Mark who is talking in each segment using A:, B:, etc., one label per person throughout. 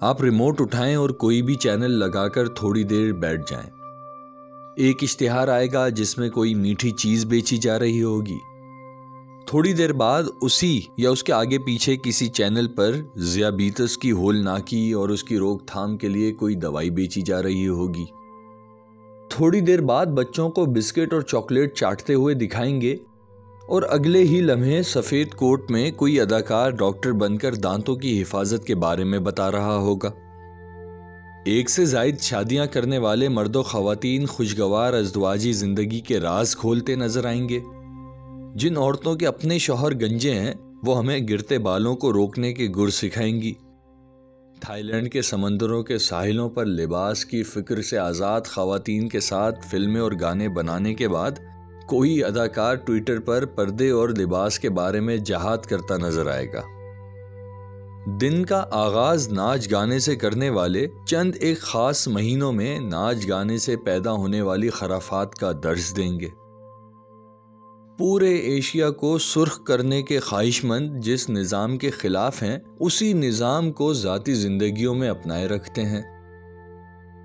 A: آپ ریموٹ اٹھائیں اور کوئی بھی چینل لگا کر تھوڑی دیر بیٹھ جائیں۔ ایک اشتہار آئے گا جس میں کوئی میٹھی چیز بیچی جا رہی ہوگی۔ تھوڑی دیر بعد اسی یا اس کے آگے پیچھے کسی چینل پر ذیابیطس کی ہول ناکی اور اس کی روک تھام کے لیے کوئی دوائی بیچی جا رہی ہوگی۔ تھوڑی دیر بعد بچوں کو بسکٹ اور چاکلیٹ چاٹتے ہوئے دکھائیں گے۔ اور اگلے ہی لمحے سفید کوٹ میں کوئی اداکار ڈاکٹر بن کر دانتوں کی حفاظت کے بارے میں بتا رہا ہوگا۔ ایک سے زائد شادیاں کرنے والے مرد و خواتین خوشگوار ازدواجی زندگی کے راز کھولتے نظر آئیں گے۔ جن عورتوں کے اپنے شوہر گنجے ہیں، وہ ہمیں گرتے بالوں کو روکنے کے گر سکھائیں گی۔ تھائی لینڈ کے سمندروں کے ساحلوں پر لباس کی فکر سے آزاد خواتین کے ساتھ فلمیں اور گانے بنانے کے بعد کوئی اداکار ٹویٹر پر پردے اور لباس کے بارے میں جہاد کرتا نظر آئے گا۔ دن کا آغاز ناچ گانے سے کرنے والے چند ایک خاص مہینوں میں ناچ گانے سے پیدا ہونے والی خرافات کا درج دیں گے۔ پورے ایشیا کو سرخ کرنے کے خواہش مند جس نظام کے خلاف ہیں، اسی نظام کو ذاتی زندگیوں میں اپنائے رکھتے ہیں۔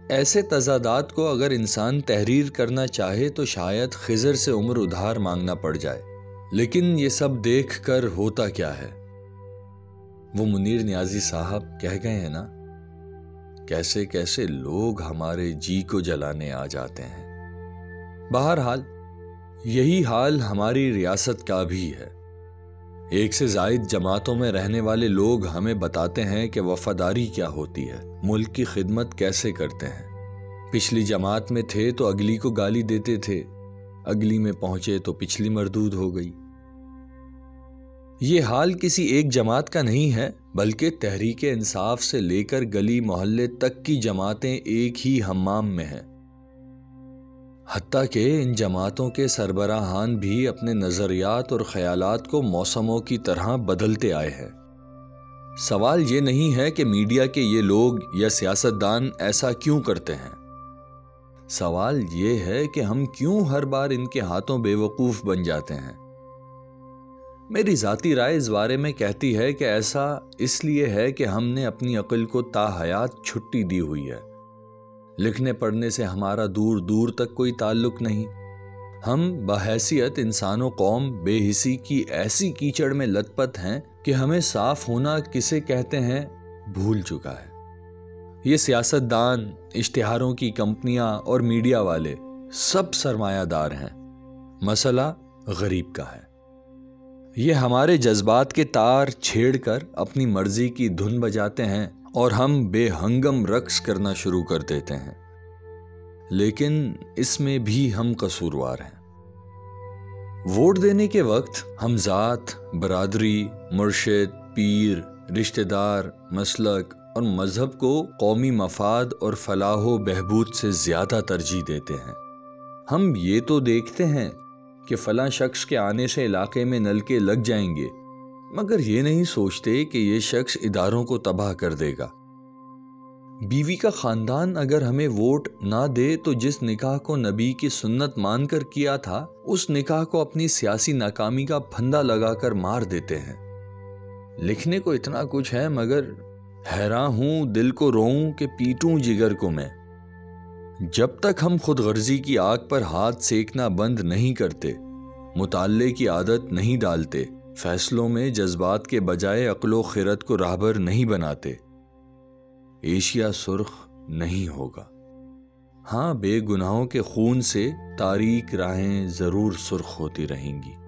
A: ایسے تضادات کو اگر انسان تحریر کرنا چاہے تو شاید خزر سے عمر ادھار مانگنا پڑ جائے۔ لیکن یہ سب دیکھ کر ہوتا کیا ہے؟ وہ منیر نیازی صاحب کہہ گئے ہیں نا، کیسے کیسے لوگ ہمارے جی کو جلانے آ جاتے ہیں۔ بہرحال، یہی حال ہماری ریاست کا بھی ہے۔ ایک سے زائد جماعتوں میں رہنے والے لوگ ہمیں بتاتے ہیں کہ وفاداری کیا ہوتی ہے، ملک کی خدمت کیسے کرتے ہیں۔ پچھلی جماعت میں تھے تو اگلی کو گالی دیتے تھے، اگلی میں پہنچے تو پچھلی مردود ہو گئی۔ یہ حال کسی ایک جماعت کا نہیں ہے، بلکہ تحریک انصاف سے لے کر گلی محلے تک کی جماعتیں ایک ہی ہمام میں ہیں۔ حتیٰ کہ ان جماعتوں کے سربراہان بھی اپنے نظریات اور خیالات کو موسموں کی طرح بدلتے آئے ہیں۔ سوال یہ نہیں ہے کہ میڈیا کے یہ لوگ یا سیاستدان ایسا کیوں کرتے ہیں۔ سوال یہ ہے کہ ہم کیوں ہر بار ان کے ہاتھوں بے وقوف بن جاتے ہیں۔ میری ذاتی رائے اس بارے میں کہتی ہے کہ ایسا اس لیے ہے کہ ہم نے اپنی عقل کو تا حیات چھٹی دی ہوئی ہے۔ لکھنے پڑھنے سے ہمارا دور دور تک کوئی تعلق نہیں۔ ہم بحیثیت انسان و قوم بے حسی کی ایسی کیچڑ میں لت پت ہیں کہ ہمیں صاف ہونا کسے کہتے ہیں بھول چکا ہے۔ یہ سیاست دان اشتہاروں کی کمپنیاں اور میڈیا والے سب سرمایہ دار ہیں۔ مسئلہ غریب کا ہے۔ یہ ہمارے جذبات کے تار چھیڑ کر اپنی مرضی کی دھن بجاتے ہیں۔ اور ہم بے ہنگم رقص کرنا شروع کر دیتے ہیں۔ لیکن اس میں بھی ہم قصوروار ہیں۔ ووٹ دینے کے وقت ہم ذات، برادری، مرشد، پیر رشتہ دار مسلک اور مذہب کو قومی مفاد اور فلاح و بہبود سے زیادہ ترجیح دیتے ہیں۔ ہم یہ تو دیکھتے ہیں کہ فلاں شخص کے آنے سے علاقے میں نلکے لگ جائیں گے۔ مگر یہ نہیں سوچتے کہ یہ شخص اداروں کو تباہ کر دے گا۔ بیوی کا خاندان اگر ہمیں ووٹ نہ دے تو جس نکاح کو نبی کی سنت مان کر کیا تھا، اس نکاح کو اپنی سیاسی ناکامی کا پھندا لگا کر مار دیتے ہیں۔ لکھنے کو اتنا کچھ ہے مگر حیران ہوں، دل کو روؤں کہ پیٹوں جگر کو میں۔ جب تک ہم خود غرضی کی آگ پر ہاتھ سیکنا بند نہیں کرتے، مطالعے کی عادت نہیں ڈالتے۔ فیصلوں میں جذبات کے بجائے عقل و خیرت کو راہبر نہیں بناتے۔ ایشیا سرخ نہیں ہوگا۔ ہاں بے گناہوں کے خون سے تاریخ راہیں ضرور سرخ ہوتی رہیں گی۔